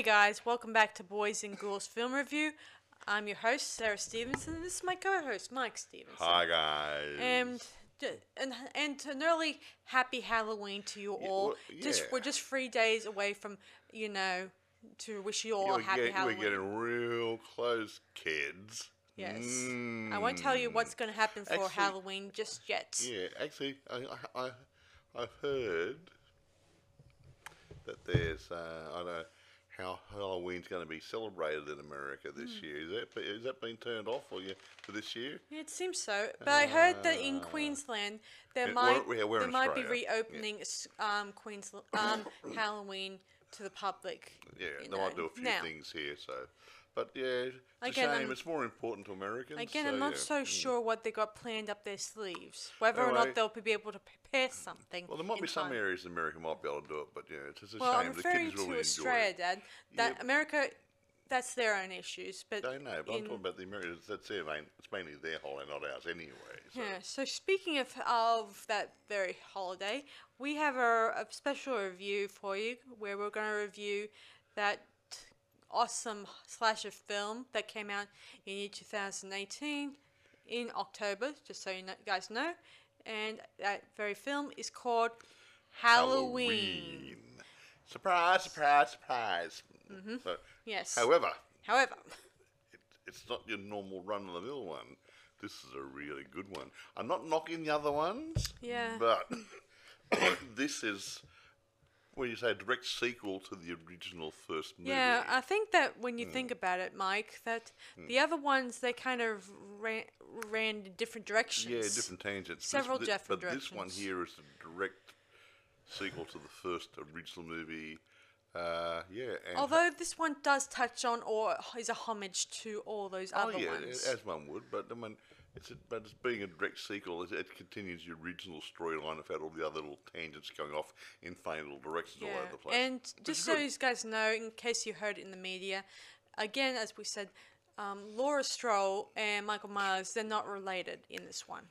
Hey guys, welcome back to Boys and Ghouls Film Review. I'm your host, Sarah Stevenson. This is my co-host, Mike Stevenson. Hi guys. And and and an early happy Halloween to you all. well, Just yeah. we're just three days away from you know to wish you all Yeah, a happy get- Halloween. we're getting real close, kids. yes, I won't tell you what's going to happen for Actually- Halloween just yet. Yeah, actually, I, I, I, I've heard that there's, uh, I don't know how Halloween's going to be celebrated in America this Hmm. year. Is that, is that been turned off for you for this year? It seems so, but I heard that in Queensland there Yeah, might we're- we're there might be Australia. Yeah. reopening s um, Queensland um, Halloween to the public. Yeah, they might do a few now. things here, so. But yeah, it's Again, a shame. I'm- it's more important to Americans. Again, I'm not yeah. so mm. sure what they got planned up their sleeves. Whether or Anyway. not they'll be able to prepare something. Well, there might in be some time. areas in America might be able to do it, but yeah, it's just a Well, shame. I'm the referring kids to really Australia, enjoy it. Dad. That Yeah. America, that's their own issues. But I know, but I'm in- talking about the Americans. That's their main. It's mainly their holiday, not ours, anyway. So. Yeah. So speaking of of that very holiday, we have a, a special review for you where we're going to review that awesome slasher film that came out in year 2018 in October. Just so you know, guys know, and that very film is called Halloween. Surprise! Surprise! Surprise! Mm-hmm. So, Yes. however, However, it, it's not your normal run-of-the-mill one. This is a really good one. I'm not knocking the other ones. Yeah. But this is, what do you say, a direct sequel to the original first movie. Yeah, I think that when you Hmm. think about it, Mike, that the other ones they kind of ran, ran in different directions. Yeah, different tangents. Several this, different But this one here is a direct sequel to the first original movie. Uh, yeah. And Although this one does touch on or is a homage to all those oh other yeah, ones. as one would, but I mean, it's a, but it's being a direct sequel. It, it continues the original storyline of had all the other little tangents going off in funny little directions all over the place. and Which just so good. you guys know, in case you heard it in the media, again, as we said, um, Laura Stroll and Michael Myers, they're not related in this one.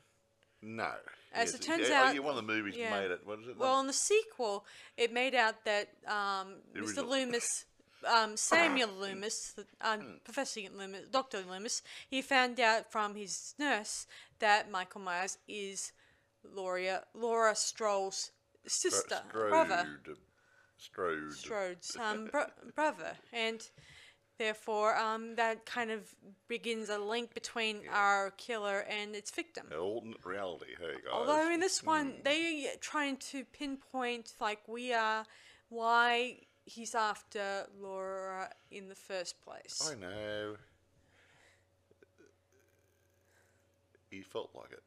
no. As it turns yeah, oh, out- yeah, one of the movies yeah. made it. What is it? Well, in the sequel, it made out that um, Mr. Loomis, um, Samuel Loomis, the, um, Hmm. Professor Loomis, Doctor Loomis, he found out from his nurse that Michael Myers is Laura Laura Stroll's sister, brother, Strode. Strode's um, bro- brother, and therefore um, that kind of begins a link between our killer and its victim. Alternate reality. Hey guys. Although in this one, Hmm. they trying to pinpoint like we are why he's after Laura in the first place. I know. He felt like it.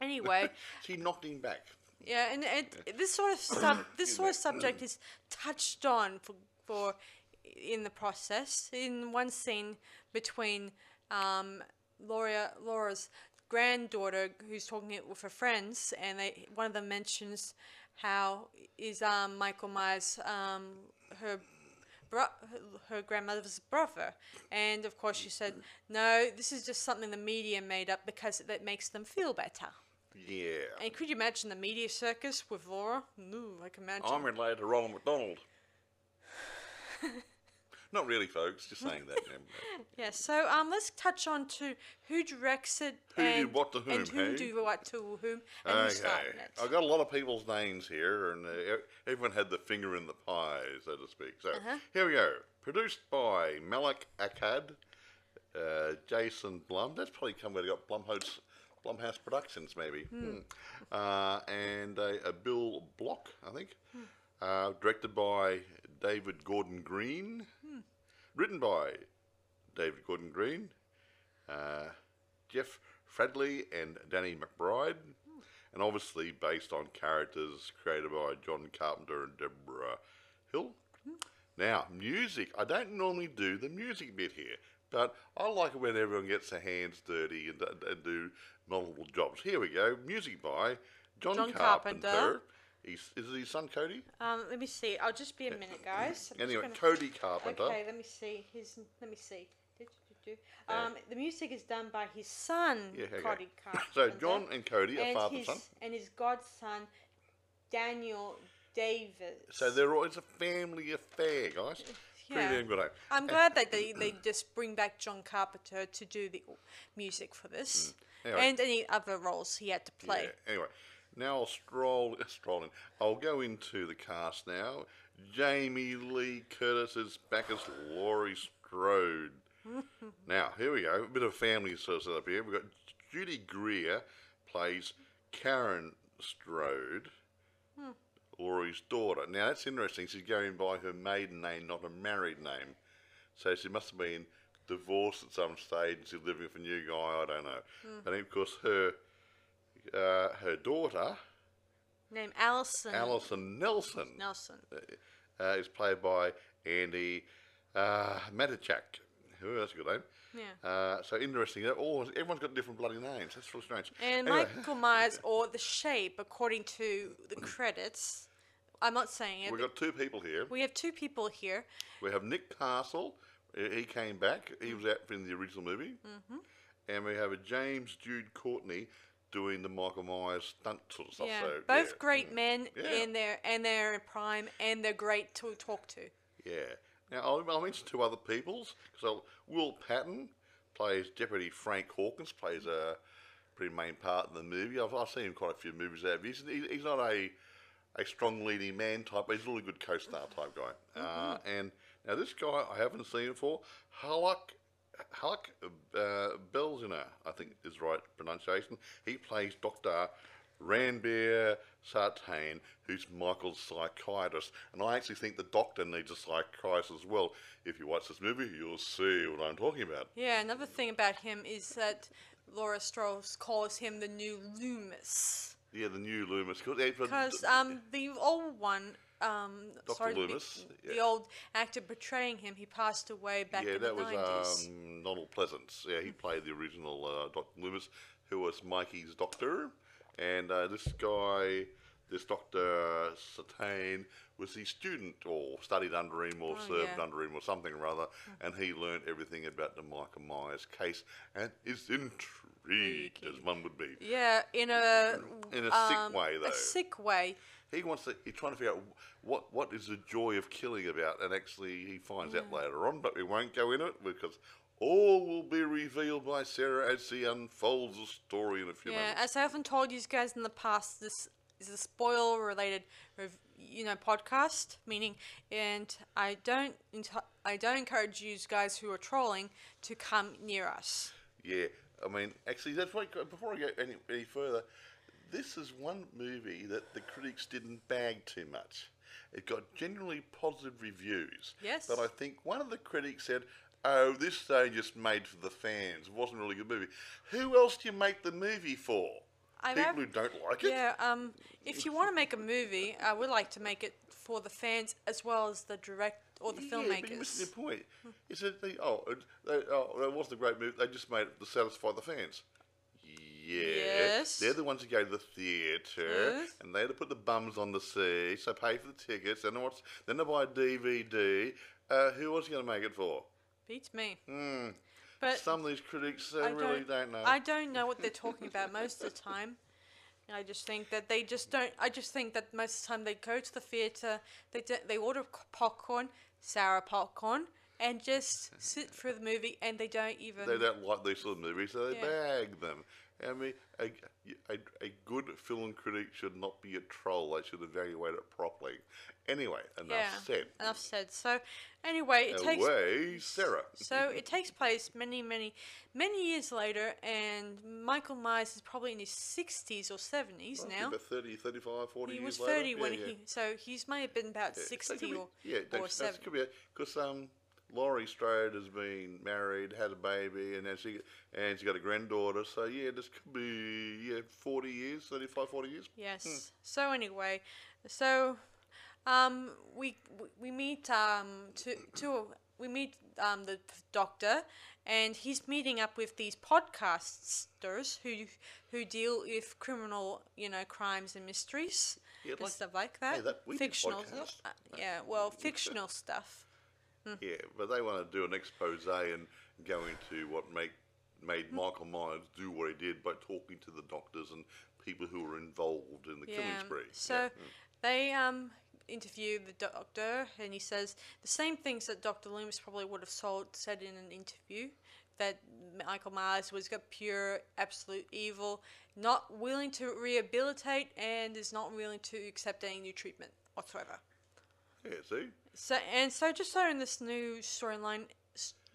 Anyway, She knocked him back. yeah, and it, this sort of sub this sort of subject is touched on for for in the process in one scene between um, Laura Laura's granddaughter who's talking it with her friends, and they one of them mentions how is um, Michael Myers um, her her grandmother's brother, and of course she said no, this is just something the media made up because that makes them feel better. Yeah. And could you imagine the media circus with Laura? No, I can imagine. I'm related to Ronald McDonald. Not really, folks. Just saying that. Yeah, so um, let's touch on to who directs it Who did and, what to whom, and who hey? do what to whom, and okay. I've got a lot of people's names here, and uh, everyone had the finger in the pie, so to speak. So Uh-huh. here we go. Produced by Malek Akkad, uh, Jason Blum. That's probably come where they got Blumhouse, Blumhouse Productions, maybe. Hmm. Uh, and uh, uh, Bill Block, I think. Uh, directed by David Gordon Green. Written by David Gordon Green, uh, Jeff Fradley, and Danny McBride. And obviously based on characters created by John Carpenter and Debra Hill. Now, music. I don't normally do the music bit here, but I like it when everyone gets their hands dirty and, and do multiple jobs. Here we go. Music by John, John Carpenter. Carpenter. He's, is it his son Cody? Um, let me see. I'll just be a minute, guys. I'm Anyway, gonna- Cody Carpenter. Okay, let me see. His. Let me see. Um, the music is done by his son, Yeah. Cody Carpenter. So John and Cody are and father and his son. and his godson, Daniel Davies. So they're all, it's a family affair, guys. Pretty Yeah. damn good. eh? I'm glad that they, they just bring back John Carpenter to do the music for this, Anyway. and any other roles he had to play. Yeah, Anyway, now I'll stroll, stroll in. I'll go into the cast now. Jamie Lee Curtis is back as Laurie Strode. now, here we go. A bit of family sort of setup here. We've got Judy Greer plays Karen Strode, hmm. Laurie's daughter. Now, that's interesting. She's going by her maiden name, not a married name. So she must have been divorced at some stage and she's living with a new guy, I don't know. Hmm. And of course, her uh, her daughter, Named Allison Alison Nelson, Nelson. uh, is played by Andi uh, Matichak. Who that's a good name. Yeah. Uh, so interesting. They're All everyone's got different bloody names. That's really strange. And Anyway, Michael Myers, or the shape, according to the credits. I'm not saying it. we've but got two people here. we have two people here. We have Nick Castle. Uh, He came back. He was out in the original movie. Mm-hmm. And we have a James Jude Courtney doing the Michael Myers stunt sort of stuff. Yeah, So, both yeah. great men Yeah. in their and they're in prime, and they're great to talk to. Yeah. Now I'll, I'll mention two other people's because Will Patton plays Deputy Frank Hawkins, plays a pretty main part in the movie. I've, I've seen him quite a few movies out. He's, he- he's not a a strong leading man type, but he's a really good co-star type guy. Uh, and now this guy I haven't seen before, Haluk. Haluk uh, Bilginer, I think is right pronunciation. He plays Doctor Ranbir Sartain, who's Michael's psychiatrist. And I actually think the doctor needs a psychiatrist as well. If you watch this movie, you'll see what I'm talking about. Yeah, another thing about him is that Laura Strauss calls him the new Loomis. Yeah, the new Loomis. Because um, the old one, um, Dr. sorry, the- Loomis, the, yeah. old actor portraying him, he passed away back yeah, in that the was 90s. um, Donald Pleasence. Yeah, he played the original uh, Dr. Loomis, who was Mikey's doctor. And uh, this guy, this Dr. Sartain, was his student or studied under him or Oh, served yeah. under him or something or other. And he learned everything about the Michael Myers case and is intrigued, as one would be. yeah, in a In a sick um, way, though. A sick way. He wants to. He's trying to figure out what what is the joy of killing about, and actually he finds out later on. But we won't go into it because all will be revealed by Sarah as she unfolds the story in a few Yeah, minutes. as I often told you guys in the past, this is a spoiler-related, you know, podcast. Meaning, and I don't, I don't encourage you guys who are trolling to come near us. Yeah, I mean, actually, that's why. Before I go any, any further, this is one movie that the critics didn't bag too much. It got generally positive reviews. Yes. But I think one of the critics said, "Oh, this they just made for the fans. It wasn't really a good movie. Who else do you make the movie for? I've People who don't like it." Yeah, um, if you want to make a movie, I would like to make it for the fans as well as the direct or the Yeah, but you're missing the point. Is oh, it, they, oh, that wasn't a great movie. They just made it to satisfy the fans. Yes. they're the ones who go to the theatre, Yes. and they had to put the bums on the seats. They pay for the tickets, and what's then they buy a DVD. Uh, who was he going to make it for? Beats me. Hmm. But Some of these critics uh, I really don't, know. I don't know what they're talking about most of the time. I just think that they just don't. I just think that most of the time they go to the theater, they do, they order popcorn, sour popcorn, and just sit through the movie, and they don't even. they don't like these sort of movies, so they Yeah. bag them. I mean, a, a, a good film critic should not be a troll. They should evaluate it properly. Anyway, enough yeah. said. Enough said. So, anyway, it takes. Away, Sarah. So it takes place many, many, many years later, and Michael Myers is probably in his sixties or seventies now. About 30, 35, 40 He years was thirty when yeah, yeah. he, so he's may have been about Yeah, so sixty be- or yeah, or seventy. Because um, Laurie Strode has been married, had a baby, and now she and she got a granddaughter. So yeah, this could be yeah, 40 years, 35, 40 years. Yes. So anyway, so um, we we meet um two two we meet um the doctor, and he's meeting up with these podcasters who who deal with criminal you know crimes and mysteries Yeah, and like- stuff like that. hey, that- we fictional. uh, yeah. Well, fictional stuff. Yeah, but they want to do an expose and go into what make made Hmm. Michael Myers do what he did by talking to the doctors and people who were involved in the killing spree. So Yeah. they um interview the doctor, and he says the same things that Dr. Loomis probably would have sold, said in an interview that Michael Myers was got pure, absolute evil, not willing to rehabilitate, and is not willing to accept any new treatment whatsoever. Yeah, see? So and so, just so in this new storyline,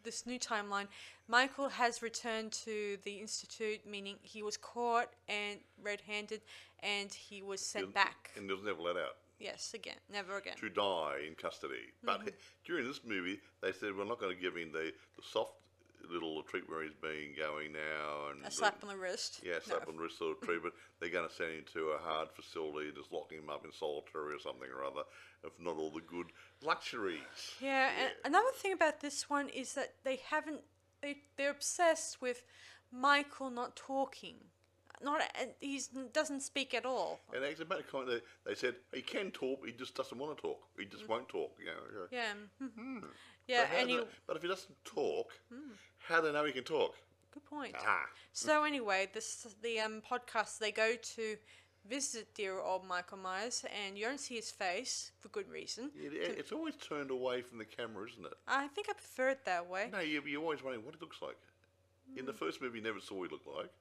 this new timeline, Michael has returned to the institute, meaning he was caught and red-handed, and he was sent And- back. And he was never let out Yes, again, never again. to die in custody. But Mm-hmm. during this movie, they said we're not going to give him the, the soft little treatment where he's been going now. and A the- slap on the wrist. Yeah, No. slap on the wrist sort of treatment. They're going to send him to a hard facility, just locking him up in solitary or something or other, if not all the good luxuries. Yeah, and another thing about this one is that they haven't. They they're obsessed with Michael not talking. Not he doesn't speak at all. And actually, about a comment, they, they said he can talk, he just doesn't want to talk. He just won't talk. You know. Yeah. mhm. Yeah, But and he, but if he doesn't talk, how do they know he can talk? good point. Ah, So anyway, this the um podcast they go to visit dear old Michael Myers, and you don't see his face for good reason. it, it's always turned away from the camera, isn't it? I think I prefer it that way. No, you, you're always wondering what he looks like. In Hmm. the first movie, you never saw what he looked like.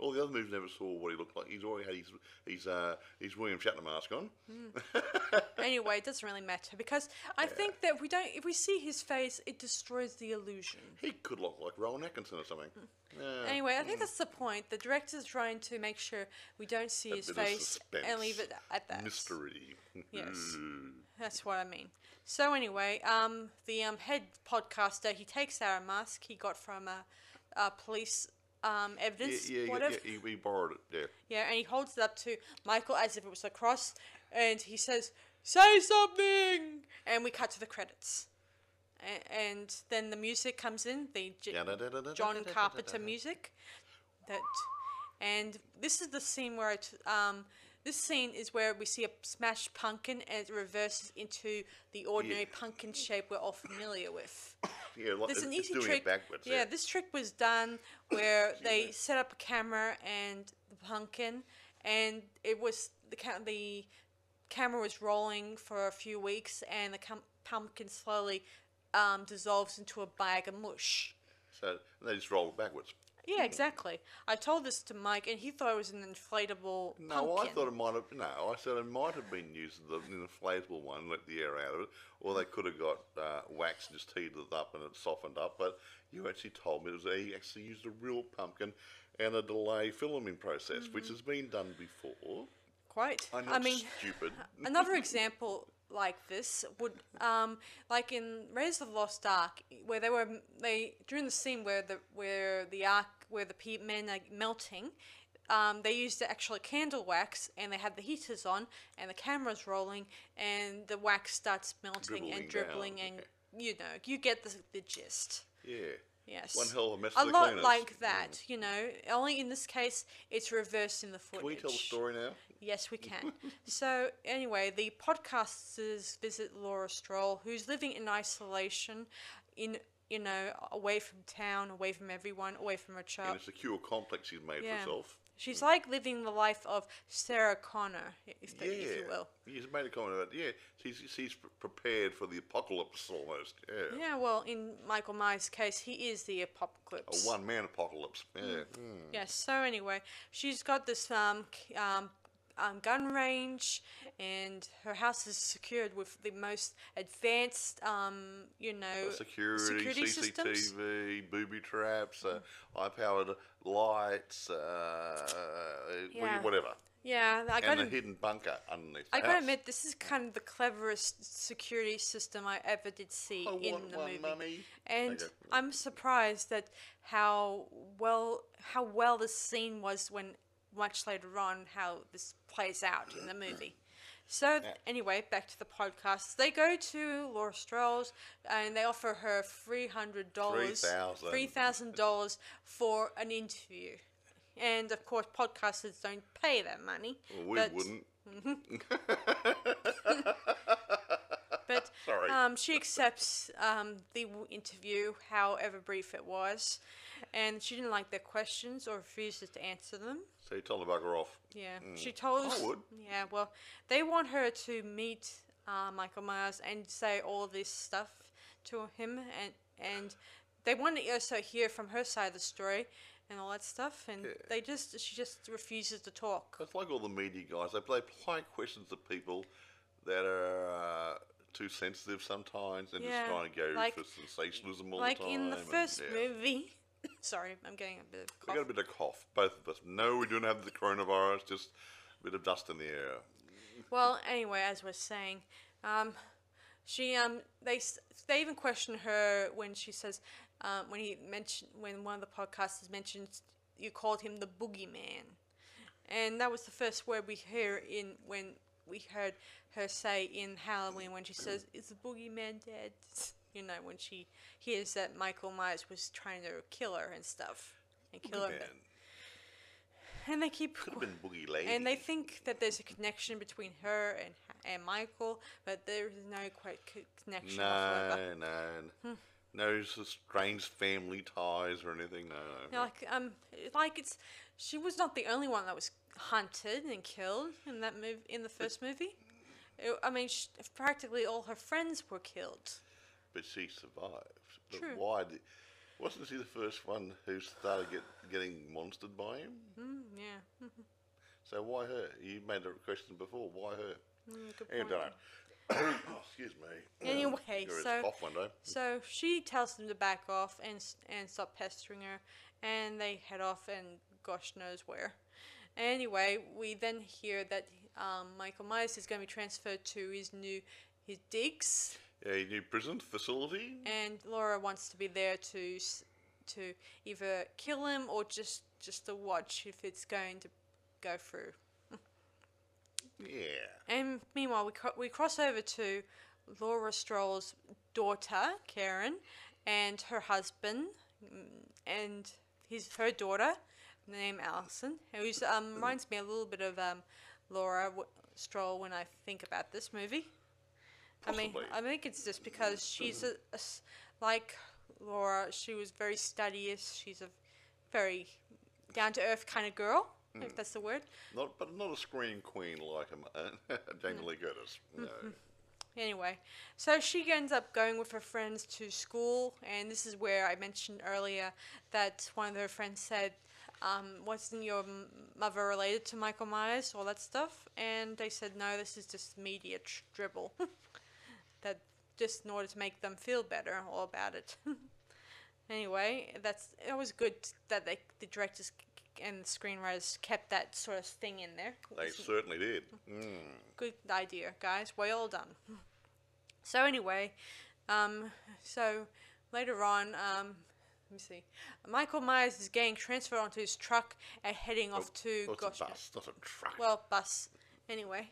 All the other movies never saw what he looked like. He's already had his his uh, his William Shatner mask on. Anyway, it doesn't really matter because I think that we don't. If we see his face, it destroys the illusion. He could look like Rowan Atkinson or something. Yeah. Anyway, I think that's the point. The director's trying to make sure we don't see A his face and leave it at that. Mystery. Yes. That's what I mean. So anyway, um, the um, head podcaster he takes out a mask he got from a, a police um, evidence, yeah, yeah, whatever. yeah, he, he borrowed it. Yeah. Yeah, and he holds it up to Michael as if it was a cross, and he says, "Say something!" And we cut to the credits, A- and then the music comes in, the J- John Carpenter music. That, and this is the scene where it, um, this scene is where we see a smashed pumpkin and it reverses into the ordinary pumpkin shape we're all familiar with. Yeah, like, There's an easy doing trick. it backwards. yeah, this trick was done where they set up a camera and the pumpkin, and it was the ca- the camera was rolling for a few weeks, and the com- pumpkin slowly um, dissolves into a bag of mush. So they just roll it backwards. Yeah, exactly. I told this to Mike, and he thought it was an inflatable No, pumpkin. I thought it might have. No, I said it might have been used the an inflatable one, let the air out of it, or they could have got uh, wax and just heated it up and it softened up. But you actually told me it was he actually used a real pumpkin and a delay filming process, which has been done before. Quite. I'm I mean, stupid. another example like this would um like in Raiders of the Lost Ark where they were they during the scene where the where the ark where the pe- men are melting um, they used the actual candle wax and they had the heaters on and the camera's rolling and the wax starts melting and Dribbling dribbling down, and okay. you know you get the, the gist Yeah. yes One hell of a mess a lot cleaners. like that you know only in this case it's reversed in the footage Can we tell the story now? Yes, we can. so, anyway, the podcasters visit Laura Stroll, who's living in isolation, in you know, away from town, away from everyone, away from her In child. a secure complex he's made Yeah. for himself. She's like living the life of Sarah Connor, if, Yeah. if you will. He's made a comment about yeah. She's he's pre- prepared for the apocalypse almost. Yeah. Yeah, well, in Michael Myers' case, he is the apocalypse. A one man apocalypse. Yeah. Mm. Yes. So anyway, she's got this um, um, um, gun range, and her house is secured with the most advanced, um, you know, security, systems. CCTV, booby traps, uh, high-powered lights, uh, Yeah. whatever, Yeah, I and gotta, a hidden bunker underneath. The I gotta admit, this is kind of the cleverest security system I ever did see I in the movie. mummy. And Okay. I'm surprised at how well how well this scene was when much later on how this plays out in the movie. So th- anyway, back to the podcast. They go to Laura Stroll's and they offer her three hundred dollars, 3,000. three thousand dollars for an interview. And of course, podcasters don't pay that money. Well, we but- wouldn't. But Sorry. um, she accepts um, the interview, however brief it was, and she didn't like their questions or refuses to answer them. So you tell the bugger off. Yeah, she told I would. Yeah, well, they want her to meet uh, Michael Myers and say all this stuff to him, and and they want to also hear from her side of the story and all that stuff, and Yeah. they just she just refuses to talk. It's like all the media guys. They play apply questions to people that are uh, too sensitive sometimes and Yeah, just trying to go like- for sensationalism all Like the time. Like in the and, first yeah. movie. Sorry, I'm getting a bit of We cough. got a bit of cough, both of us. No, we don't have the coronavirus, just a bit of dust in the air. Well, anyway, as we're saying, um, she um they they even question her when she says um, when he mentioned when one of the podcasters mentioned you called him the boogeyman, and that was the first word we hear in when we heard her say in Halloween when she says is the boogeyman dead? You know when she hears that Michael Myers was trying to kill her and stuff and kill her, Man, and they keep could have been Boogie Lady. and they think that there's a connection between her and and Michael, but there is no quite co- connection whatsoever. no, no, Hmm. no strange family ties or anything. No, no. You like um, like it's she was not the only one that was hunted and killed in that move in the first movie. It- I mean, sh- practically all her friends were killed. But she survived. But True. why? Did, wasn't she the first one who started get, getting monstered by him? Mm, yeah, So why her? You made a question before. Why her? mm, good point. don't know. oh, excuse me. Anyway, so-. So she tells them to back off and and stop pestering her, and they head off and gosh knows where. Anyway, we then hear that um, Michael Myers is going to be transferred to his new his digs, A new prison facility. and Laura wants to be there to to either kill him or just just to watch if it's going to go through. Yeah. And meanwhile, we cro- we cross over to Laura Stroll's daughter, Karen, and her husband, mm, and his her daughter, named Allison, who um, reminds me a little bit of um, Laura w- Stroll when I think about this movie. I mean, Possibly. I think it's just because she's a, a s- like Laura. She was very studious. She's a very down to earth kind of girl, if that's the word. Not, but not a screen queen like um, uh, Jamie Lee Curtis. No. Anyway, so she ends up going with her friends to school, and this is where I mentioned earlier that one of her friends said, um, "Wasn't your m- mother related to Michael Myers? All that stuff?" And they said, "No, this is just media tr- dribble. that just in order to make them feel better all about it." anyway, that's it was good that they the directors and the screenwriters kept that sort of thing in there. They certainly did. Mm. good idea, guys. Well done. So anyway, um, so later on, um, let me see. Michael Myers is getting transferred onto his truck and heading off to Oh, it's gosh, a bus, not a truck. well, bus. Anyway,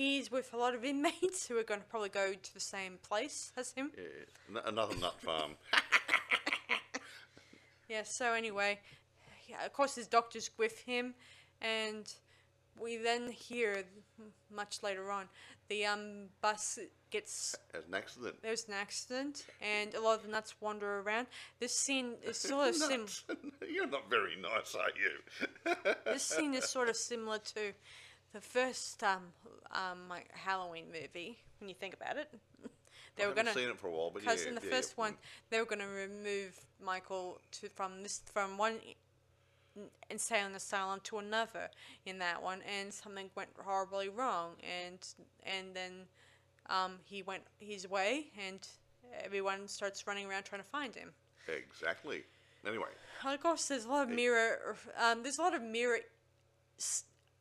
he's with a lot of inmates who are going to probably go to the same place as him. yeah. N- another nut farm. Yeah, so anyway, yeah, of course, his doctor's with him, and we then hear much later on the um bus gets As an accident. there's an accident, and a lot of the nuts wander around. This scene is sort of sim. Nuts. You're not very nice, are you? This scene is sort of similar to the first um um like Halloween movie when you think about it. They I were gonna seen it for a while, but because yeah, in the yeah, first yeah. one they were gonna remove Michael to from this from one insane asylum to another in that one, and something went horribly wrong, and and then um he went his way, and everyone starts running around trying to find him. Exactly. Anyway, Of course, there's a lot of mirror. Um, there's a lot of mirror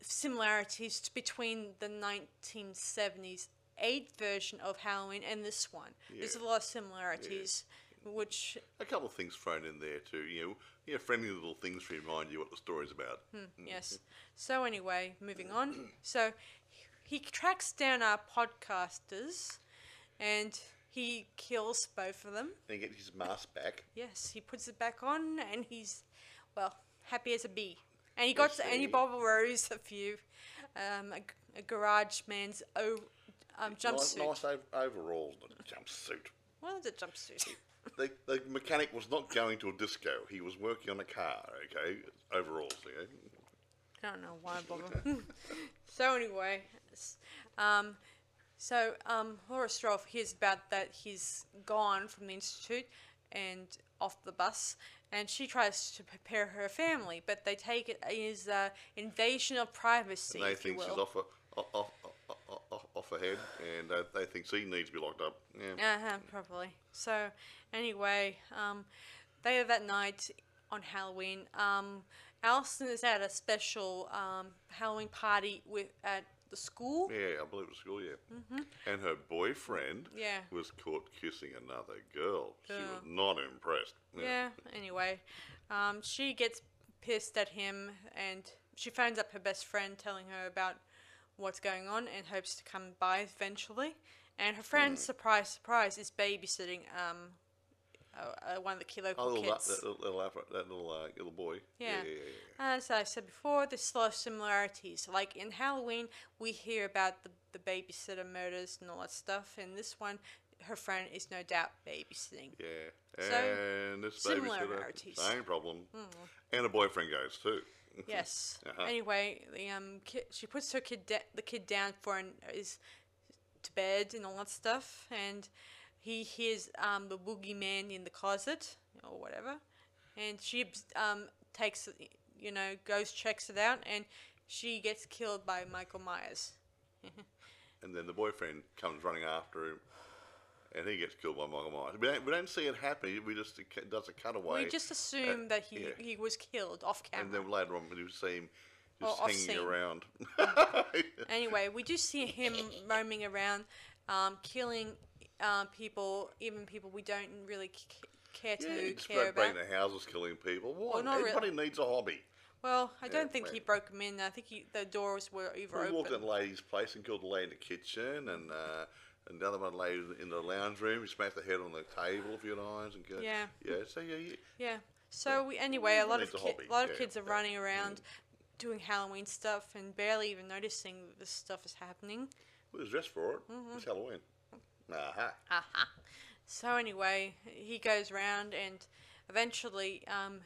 similarities between the 1970s eight version of Halloween and this one. There's a lot of similarities, which a couple of things thrown in there too. You know, yeah, friendly little things to remind you what the story's about. Hmm, mm. yes. So anyway, moving on. So he tracks down our podcasters, and he kills both of them. And he gets his mask back. Yes, he puts it back on, and he's well happy as a bee. And he got and he borrows a few, um, a, a garage man's o- um, jumpsuit. nice ov- overalls, not a jumpsuit. What is a jumpsuit? The, the mechanic was not going to a disco. He was working on a car. Okay, overalls. Okay. I don't know why I bother. so anyway, um, So um, Laura Stroff hears about that he's gone from the institute and off the bus, and she tries to prepare her family, but they take it as an invasion of privacy, They if you think she's off, a, off, off, off, off, off her head, and uh, they think she needs to be locked up. Yeah. Uh huh. Probably. So, anyway, um, later that night on Halloween, um, Allison is at a special um, Halloween party with at the school. Yeah, I believe it was school, yeah. And her boyfriend Mm-hmm. Yeah. was caught kissing another girl. She was not impressed. Yeah. Anyway, um, she gets pissed at him, and she phones up her best friend, telling her about what's going on, and hopes to come by eventually. And her friend, Hmm. surprise, surprise, is babysitting um, uh, uh, one of the key local Oh, little, kids. that, that little, Afro, that little, uh, little boy. Yeah. Yeah, yeah, yeah. As I said before, there's a lot of similarities. Like in Halloween, we hear about the, the babysitter murders and all that stuff. In this one, her friend is no doubt babysitting. Yeah. So, and this similarities. babysitter, same problem. And a boyfriend goes too. Yes. Uh-huh. Anyway, the um kid, she puts her kid da- the kid down for an is to bed and all that stuff, and he hears um the boogeyman in the closet or whatever, and she um takes you know goes checks it out, and she gets killed by Michael Myers. And then the boyfriend comes running after him, and he gets killed by Michael Myers. We don't, we don't see it happen. We just it does a cutaway. we just assume that he yeah. he was killed off camera. and then later on, we see him just hanging scene. around. Anyway, we do see him roaming around, um, killing um, people, even people we don't really c- care to yeah, care about. the houses, killing people. What? not really. Everybody needs a hobby. Well, I don't think he broke them in. I think he, the doors were either We walked in the lady's place and killed the lady in the kitchen, and uh, and the other one lay in the lounge room. He smashed the head on the table a few times, and killed. Yeah. yeah. So yeah, yeah. Yeah. So we, anyway, a lot of a ki- a lot of yeah, kids are running around doing Halloween stuff and barely even noticing that this stuff is happening. we was dressed for it. Mm-hmm. It's Halloween. Aha. Aha. So anyway, he goes around and eventually, um,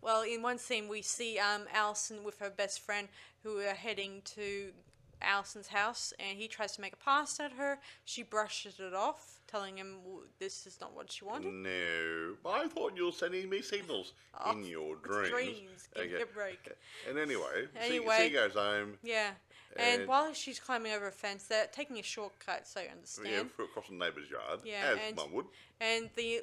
well, in one scene we see um, Allison with her best friend who are heading to Allison's house, and he tries to make a pass at her. She brushes it off, telling him this is not what she wanted. No, I thought you were sending me signals in your dreams. dreams. Give me a break. And anyway, she, Anyway. she goes home. Yeah. And, And- while she's climbing over a fence, they're taking a shortcut, so you Yeah, understand. for across the neighbour's yard, Yeah, as and- one would. And the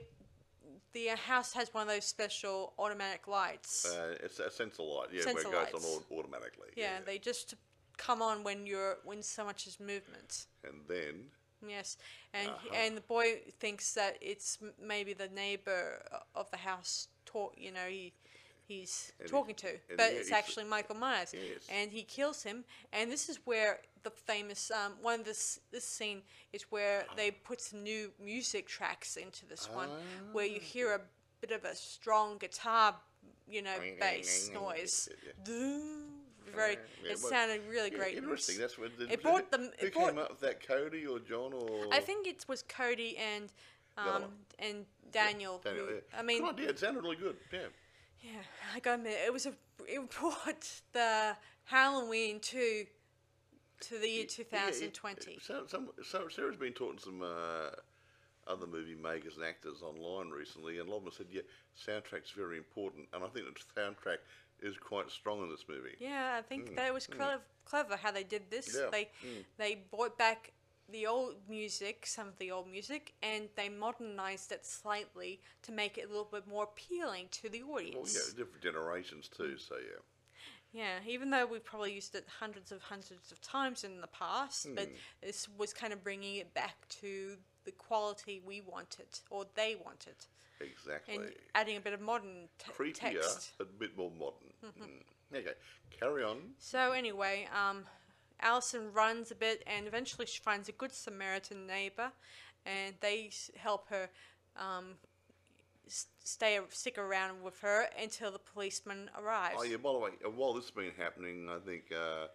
the house has one of those special automatic lights. Uh, it's a sensor light, yeah, Sensor where it goes lights. on automatically. yeah, they just come on when you're when so much is movement. and then Yes, and Uh-huh. and the boy thinks that it's maybe the neighbor of the house taught. You know, he he's And talking to, and but it's actually Michael Myers, Yes. and he kills him. And this is where the famous um, one this this scene is where they put some new music tracks into this one, where you hear a bit of a strong guitar, you know, bass noise. Yeah, Doo- Very, Yeah, it sounded really yeah, great. interesting. That's what It brought them- Who it brought- came up with that? Cody or John or? I think it was Cody and um, and Daniel. Daniel, who, yeah. I mean, good idea. It sounded really good. Yeah. Yeah, I gotta admit, it was a it brought the Halloween to to the year two thousand twenty. Yeah, two it- So, some, so Sarah's been talking to some uh, other movie makers and actors online recently, and a lot of them said, "Yeah, soundtrack's very important," and I think the soundtrack is quite strong in this movie. Yeah, I think hmm, that it was hmm. clever, clever how they did this. Yeah, They hmm. they brought back the old music, some of the old music, and they modernized it slightly to make it a little bit more appealing to the audience. Well, yeah, different generations too. So yeah. Yeah, even though we've probably used it hundreds of hundreds of times in the past, but this was kind of bringing it back to the quality we wanted or they wanted, Exactly. and adding a bit of modern t- Creepier, text. a bit more modern. Mm. Okay, carry on. So anyway, um, Allison runs a bit, and eventually she finds a good Samaritan neighbor, and they help her um, stay stick around with her until the policeman arrives. Oh yeah. By the way, uh, while this has been happening, I think uh,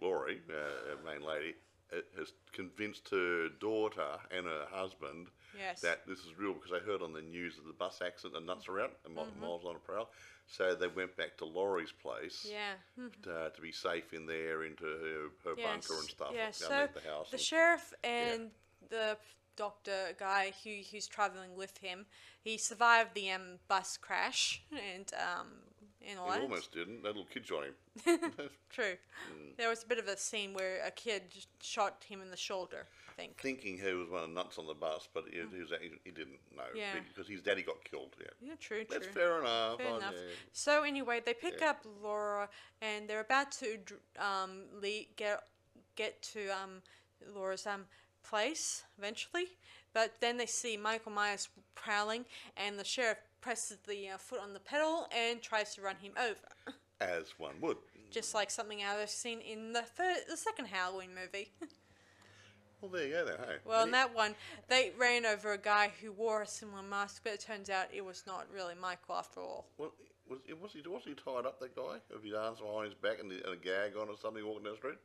Laurie, uh, main lady, uh, has convinced her daughter and her husband Yes. that this is real because they heard on the news that the bus accident and nuts around and Mm-hmm. miles on a prowl. So they went back to Laurie's place Yeah. hmm. uh, to be safe in there into her, her bunker and stuff Yeah, so the house. the and- sheriff and the doctor guy who who's traveling with him, he survived the um, bus crash and um all he almost didn't. That little kid shot him. True. Mm. There was a bit of a scene where a kid shot him in the shoulder. I think. Thinking he was one of the nuts on the bus, but he, he, was, he, he didn't know Mm. Yeah. because his daddy got killed. Yeah, Yeah, true, true. that's fair enough. Fair I- enough. yeah. So anyway, they pick up Laura, and they're about to dr- um, le- get get to um, Laura's um, place eventually. But then they see Michael Myers prowling, and the sheriff presses the uh, foot on the pedal and tries to run him over, As one would. just like something I've seen in the third, the second Halloween movie. Well, there you go then. Hey. well, in that one, they ran over a guy who wore a similar mask, but it turns out it was not really Michael after all. well, was, was he was he tied up that guy with his arms behind his back and, the, and a gag on or something walking down the street?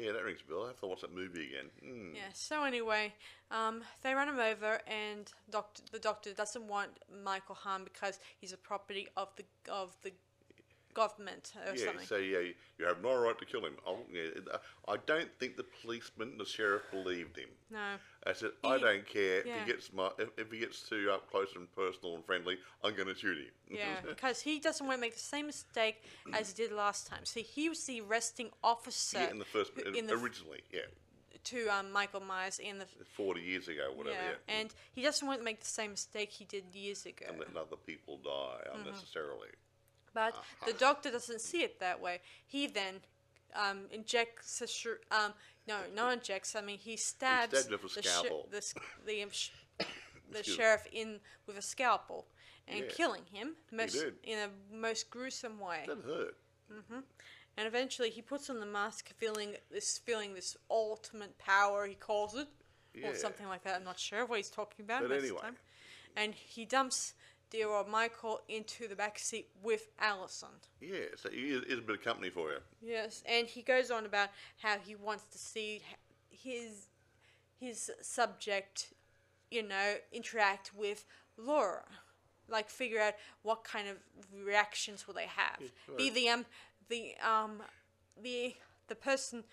Yeah, that rings a bell. I have to watch that movie again. Mm. Yeah. So anyway, um, they run him over, and doctor, the doctor doesn't want Michael harmed because he's a property of the of the government or Yeah, something. so yeah, you- you have no right to kill him. Oh, yeah, uh, I don't think the policeman, the sheriff, believed him. no. I said, I don't care if he gets my, if, if he gets too up close and personal and friendly, I'm going to shoot him. Yeah, because he doesn't want to make the same mistake as he did last time. See, he was the arresting officer yeah, in the first, who- in in the f- originally, yeah, to um, Michael Myers in the forty years ago, whatever. yeah, Yeah, and he doesn't want to make the same mistake he did years ago. and letting other people die Mm-hmm. But the doctor doesn't see it that way. He then um, injects a sh- um, no, not injects. I mean, he stabs stabbed him with a the, sh- the, the, sh- the me. sheriff in with a scalpel and Yeah. killing him most, in a most gruesome way. That hurt. And eventually, he puts on the mask, feeling this, feeling this ultimate power. He calls it, Yeah. or something like that. I'm not sure what he's talking about. But most of the anyway. time. and he dumps dear old Michael into the back seat with Allison. Yeah, so he is, is a bit of company for you. Yes, and he goes on about how he wants to see his his subject, you know, interact with Laura, like figure out what kind of reactions will they have. Be right. the um the um the the person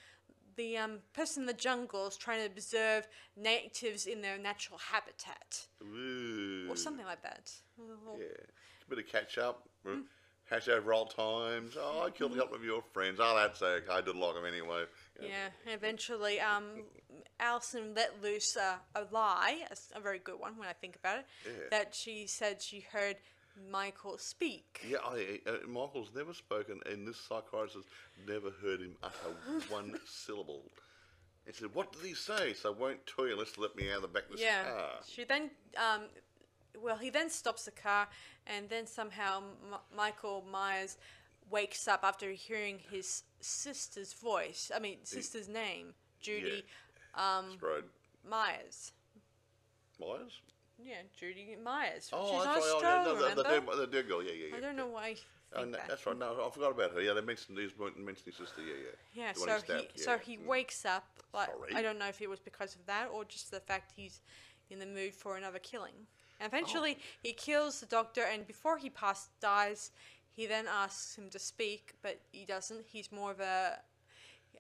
the um person in the jungle is trying to observe natives in their natural habitat Ooh. or something like that. Yeah, a bit of catch up, mm. hash over old times. Oh, I killed a couple of your friends. Oh, that's okay. I didn't like them anyway. Yeah, and eventually, um, Allison let loose uh, a lie—a very good one when I think about it, Yeah. that she said she heard Michael speak. Yeah, I, uh, Michael's never spoken, and this psychiatrist never heard him utter one syllable. He said, "What did he say?" So I won't tell you unless let me out of the back of this Yeah. car. She then, um, well, he then stops the car, and then somehow M- Michael Myers wakes up after hearing his sister's voice. I mean, sister's name, Judy Strode. Myers. Myers? Yeah, Judy Myers. Oh, She's that's not right. Oh, Australian, no, the, the, remember? the, the girl. Yeah, yeah, yeah. I don't know why. Oh, no, that. that's right. No, I forgot about her. Yeah, they mentioned these mentioned his sister. Yeah, yeah. Yeah, so he stabbed, so he wakes up. Like Sorry. I don't know if it was because of that or just the fact he's in the mood for another killing. And eventually, Oh. he kills the doctor, and before he pass dies, he then asks him to speak, but he doesn't. He's more of a,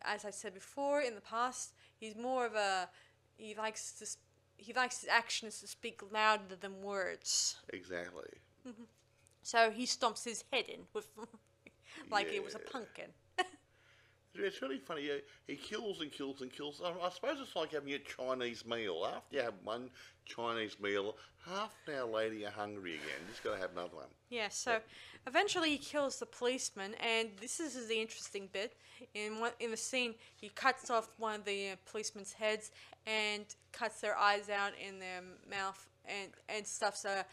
as I said before in the past, he's more of a. He likes to. sp- He likes his actions to speak louder than words. Exactly. Mm-hmm. So he stomps his head in with, like it was a Yeah. pumpkin. It's really funny. He kills and kills and kills. I, I suppose it's like having a Chinese meal. After you have one Chinese meal, half an hour later you're hungry again. You just got to have another one. Yeah, so eventually he kills the policeman, and this is the interesting bit. In one in the scene, he cuts off one of the uh, policeman's heads and cuts their eyes out in their mouth and and stuffs a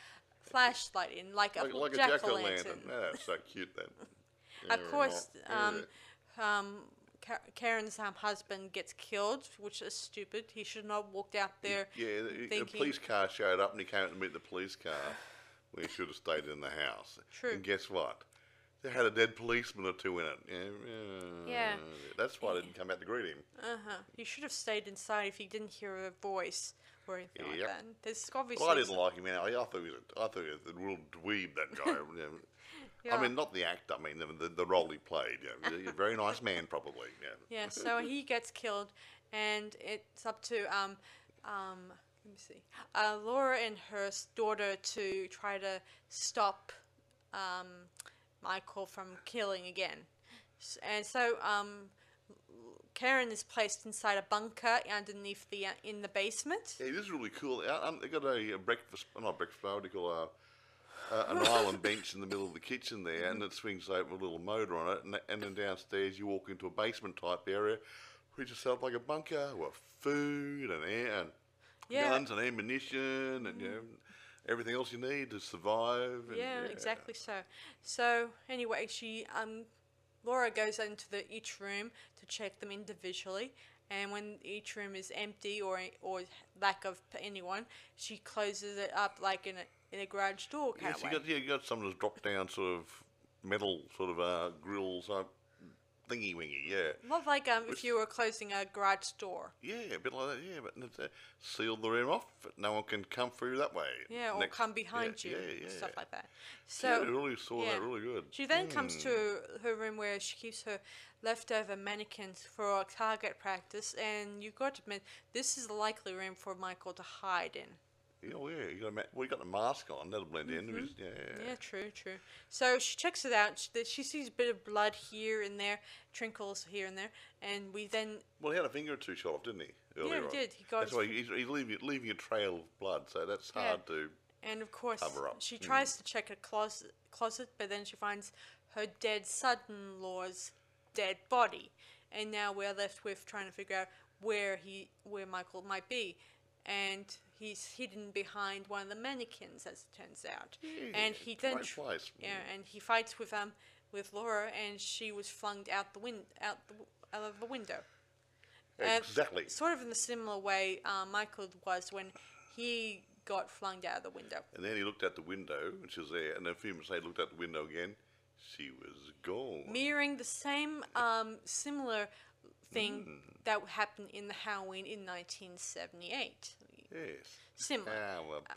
flashlight in, like a Like, like a jack o' lantern. Yeah, that's so cute then. Of course, yeah. Um, Ka- Karen's um, husband gets killed, which is stupid. He should not have walked out there. Yeah, the, the police car showed up and he came to meet the police car. We should have stayed in the house. True. And guess what? they had a dead policeman or two in it. Yeah, Yeah. That's why I didn't come out to greet him. Uh huh. He should have stayed inside if he didn't hear a voice or anything like Yep. that. There's obviously. Well, I didn't like him. Man. I, I thought he was. A, I thought he was a real dweeb. That guy. Yeah. I mean, not the actor. I mean, the, the, the role he played. Yeah. A very nice man, probably. Yeah. Yeah, so he gets killed, and it's up to um, um, let me see, uh, Laura and her daughter to try to stop um, Michael from killing again, and so um, Karen is placed inside a bunker underneath the uh, in the basement. Yeah, this is really cool. I, um, they got a, a breakfast, not breakfast, what do you call a, uh, an island bench in the middle of the kitchen there, and it swings open with a little motor on it, and, and then downstairs you walk into a basement type area, which is set up like a bunker with food and air and Yeah. guns and ammunition and you know, everything else you need to survive. And, Yeah, exactly so. So anyway, she um, Laura goes into the each room to check them individually, and when each room is empty or or lack of anyone, she closes it up like in a in a garage door kind Yes, you way. got yeah, you got some of those drop down sort of metal sort of uh, grills, uh, thingy wingy. Yeah. Not like um, if you were closing a garage door. Yeah, a bit like that. Yeah, but it's, uh, seal the room off. But no one can come through that way. Yeah, or Next- come behind yeah, you, Yeah, yeah. stuff like that. So yeah, really saw that really good. She then comes Hmm. to her room where she keeps her leftover mannequins for target practice, and you've got to admit this is a likely room for Michael to hide in. Yeah, oh, yeah. You got a ma- well, you got the mask on. That'll blend in. It was- Yeah, Mm-hmm. Yeah, true, true. So she checks it out. She, that she sees a bit of blood here and there, trinkles here and there, and we then Well, he had a finger or two shot off, didn't he? Earlier he on? did. He got That's his- why he's, he's leaving leaving a trail of blood. So that's Yeah. hard to. and of course Cover up. she Mm. tries to check a closet, closet, but then she finds her dead son-in-law's dead body, and now we're left with trying to figure out where he, where Michael might be, and he's hidden behind one of the mannequins, as it turns out, and he then place. Yeah, and he fights with um with Laura, and she was flung out the win- out the w- out of the window. Exactly. Sort of in the similar way uh, Michael was when he got flung out of the window. And then he looked out the window, and she was there. And then a few minutes later, he looked out the window again. She was gone. Mirroring the same um, similar thing Hmm. that happened in the Halloween in 1978. Yes. Similar. How about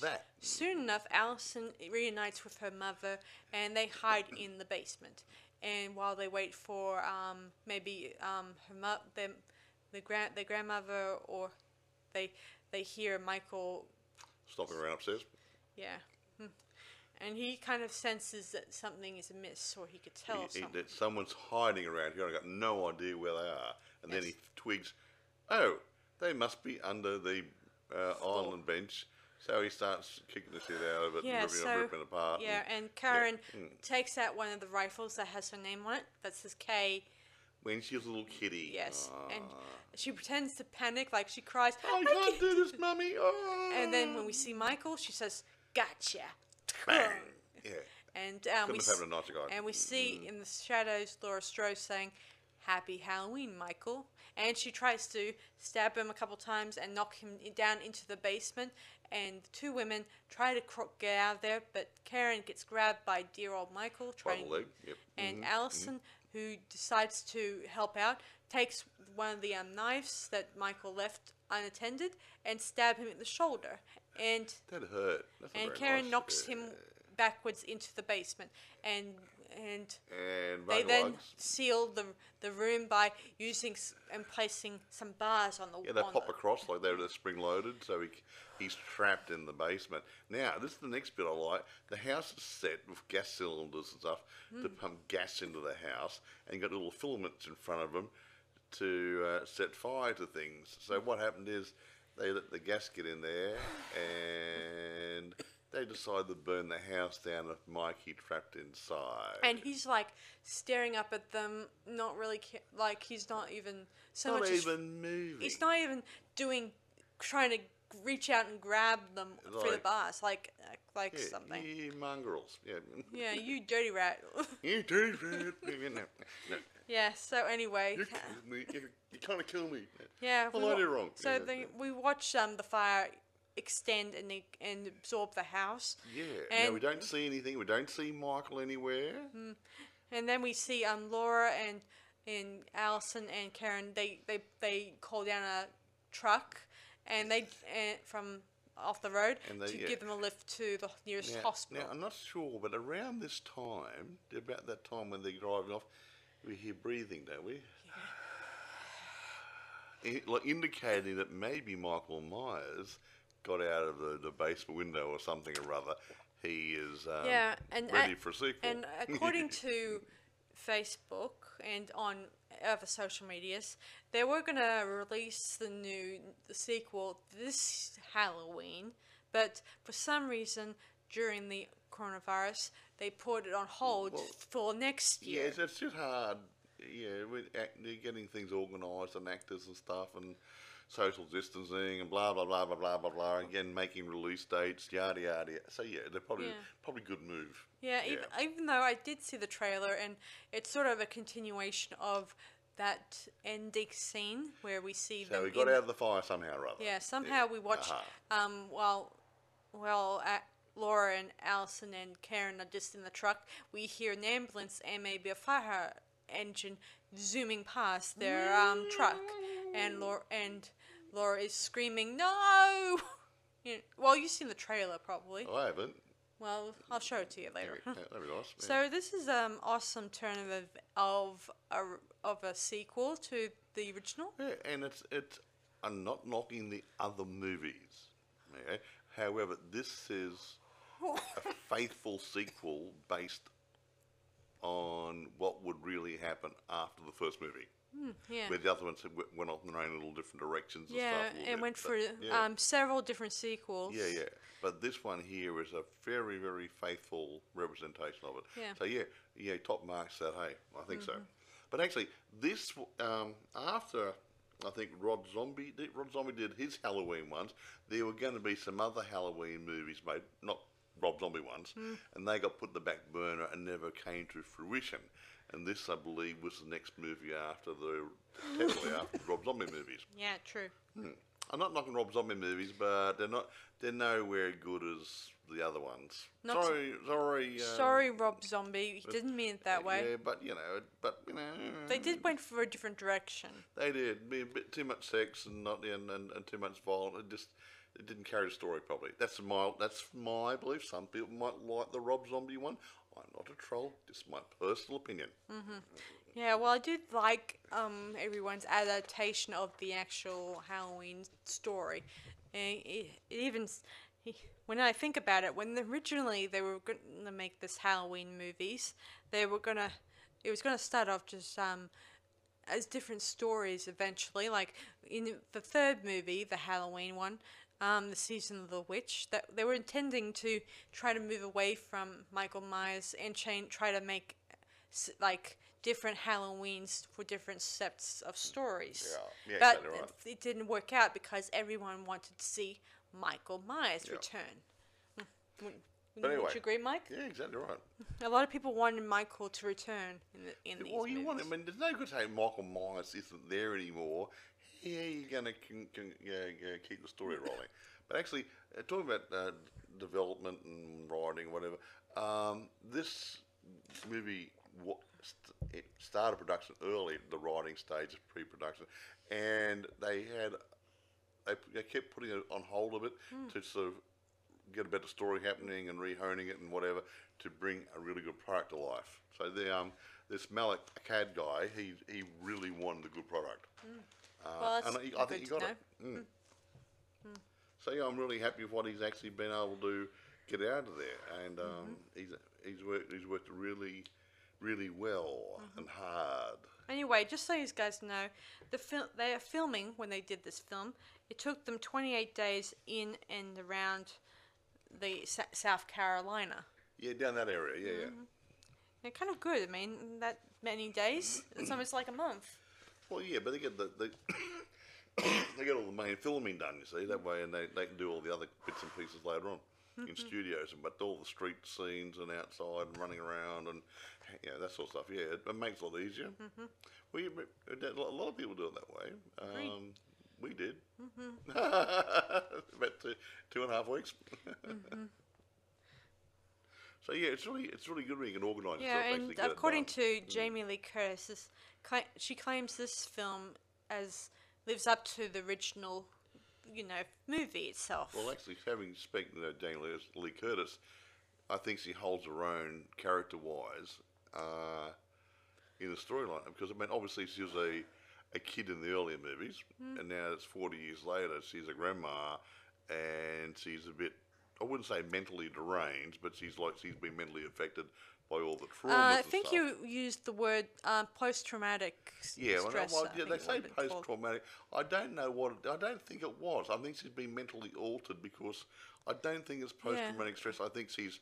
that? Soon enough, Allison reunites with her mother, and they hide in the basement. And while they wait for um, maybe um, her mo- them, the grand their grandmother, or they they hear Michael, Stopping around upstairs. yeah, hmm. and he kind of senses that something is amiss, or he could tell He- he- something. that someone's hiding around here. I got no idea where they are. And then Yes. he twigs, oh, they must be under the uh, island bench. So he starts kicking the shit out of it Yeah, and ripping, so ripping it apart. yeah, and and Karen mm. takes out one of the rifles that has her name on it. That says K. when she was a little kitty. Yes, and Ah. she pretends to panic, like she cries. I can't do this, mummy. Oh. And then when we see Michael, she says, "Gotcha." Bang. Yeah. And um, we have Mm. s- and we see in the shadows Laura Strode saying, "Happy Halloween, Michael." And she tries to stab him a couple times and knock him down into the basement. And the two women try to get out of there, but Karen gets grabbed by dear old Michael, By the leg. Yep. and Mhm. Allison, who decides to help out, takes one of the um, knives that Michael left unattended and stab him in the shoulder. And That hurt. That's and Karen nice. knocks Uh, him backwards into the basement, and and And they then Lugs. seal the the room by using s- and placing some bars on the wall. Yeah, they on pop the, across like they're spring loaded, so he, he's trapped in the basement. Now, this is the next bit I like. The house is set with gas cylinders and stuff Hmm. to pump gas into the house, and you got little filaments in front of them to uh, set fire to things. So what happened is they let the gas get in there, and they decided to burn the house down with Mikey trapped inside. and he's like staring up at them, not really ca- like he's not even so not much. as- even moving. he's not even doing trying to reach out and grab them for the Like- bars like uh, like yeah, something. You mongrels. Yeah. Yeah, you dirty rat. You do that. no, no. yeah. So anyway, You killed me. You, you kind of kill me. yeah. Well, we I did wrong. So Yeah, the, yeah. we watch um the fire extend and and absorb the house. Yeah. And now we don't see anything. We don't see Michael anywhere. And then we see um Laura and and Allison and Karen. They they they call down a truck, and they and from off the road And they- to yeah. give them a lift to the nearest Now, hospital. now, I'm not sure, but around this time, about that time when they're driving off, we hear breathing, don't we? I- like indicating that maybe Michael Myers got out of the, the basement window or something or other. He is um, Yeah, and ready a- for a sequel. And according to Facebook and on other social medias, they were gonna release the new the sequel this Halloween, but for some reason during the coronavirus, they put it on hold Well, for next yeah, year. it's, it's just hard. Yeah, with act, they're getting things organised and actors and stuff and social distancing and blah blah blah blah blah blah blah. Again, making release dates, yada yada. yada. So yeah, they're probably Yeah. probably good move. Yeah, even, even though I did see the trailer and it's sort of a continuation of that ending scene where we see So them. we got out of the fire somehow or other. Yeah, somehow we watch Aha. um while while uh, Laura and Allison and Karen are just in the truck, we hear an ambulance and maybe a fire engine zooming past their um truck, and Laura and Laura is screaming no. You know, well, you've seen the trailer probably. Oh, I haven't. Well, I'll show it to you later. Yeah, that'd be yeah. So this is um awesome turn of of a of a sequel to the original. Yeah, and it's it's. I'm not knocking the other movies. Okay? However, this is a faithful sequel based on what would really happen after the first movie. Yeah. Where the other ones w- went off in their own little different directions and Yeah, stuff. a little and bit, went but, through yeah. um, several different sequels. Yeah, yeah. But this one here is a very, very faithful representation of it. Yeah. Mm-hmm. So yeah, yeah. Top marks said, hey, I think so. But actually, this um, after I think Rob Zombie did, Rob Zombie did his Halloween ones. There were going to be some other Halloween movies made, not Rob Zombie ones, Mm. and they got put in the back burner and never came to fruition. And this, I believe, was the next movie after the technically after the Rob Zombie movies. Yeah, true. I'm not knocking Rob Zombie movies, but they're not they're nowhere good as the other ones. Not sorry, sorry, um, Sorry, Rob Zombie. He didn't mean it that way. Yeah, but you know, but you know, They did went for a different direction. They did. Be a bit too much sex and not and, and, and too much violence. It just it didn't carry the story properly. That's my that's my belief. Some people might like the Rob Zombie one. I'm not a troll. Just my personal opinion. Yeah, well, I did like um, everyone's adaptation of the actual Halloween story. And it, it even, when I think about it, when originally they were going to make this Halloween movies, they were gonna, it was gonna start off just um, as different stories eventually. Like in the third movie, the Halloween one, um, the season of the witch, that they were intending to try to move away from Michael Myers and chain, try to make like different Halloweens for different sets of stories. Yeah, yeah, but right. it, didn't work out because everyone wanted to see Michael Myers Yeah. return. Mm. Would, But anyway. would you agree, Mike? Yeah, exactly right. A lot of people wanted Michael to return in the in these Well, you want. I mean, there's no good saying Michael Myers isn't there anymore. Yeah, you're gonna con, con, yeah, yeah, keep the story rolling. but actually, uh, talking about uh, development and writing, whatever. Um, this movie wa- st- it started production early, the writing stage of pre-production, and they had they, they kept putting it on hold a bit to sort of get a better story happening and rehoning it and whatever to bring a really good product to life. So the um this Malek Akkad guy, he he really wanted the good product. Uh, Well, that's and I, I think he good got it. Mm. So yeah, I'm really happy with what he's actually been able to get out of there, and um, he's he's worked he's worked really, really well and hard. Anyway, just so you guys know, the fil- they are filming when they did this film. It took them 28 days in and around the Sa- South Carolina. Yeah, down that area. Yeah, yeah. They're kind of good. I mean, that many days. It's almost like a month. Well, yeah, but they get the, the they get all the main filming done. You see that way, and they, they can do all the other bits and pieces later on in studios. And but all the street scenes and outside and running around and know, that sort of stuff. Yeah, it, it makes it a lot easier. Well, you, a lot of people do it that way. Um, We did. Mm-hmm. About two, two and a half weeks. Mm-hmm. So yeah, it's really it's really good when you can organise Yeah, and actually get it according to Jamie Lee Curtis, this, she claims this film as lives up to the original, you know, movie itself. Well, actually, having spoken to Jamie Lee, Curtis, I think she holds her own character-wise uh, in the storyline because I mean, obviously she was a a kid in the earlier movies, Hmm. and now it's forty years later. She's a grandma, and she's a bit. I wouldn't say mentally deranged, but she's like she's been mentally affected by all the trauma. uh, I think you used the word uh, post-traumatic Yeah, stress. well, yeah, they say would've been called. post-traumatic. I don't know what. It, I don't think it was. I think she's been mentally altered because I don't think it's post-traumatic stress. I think she's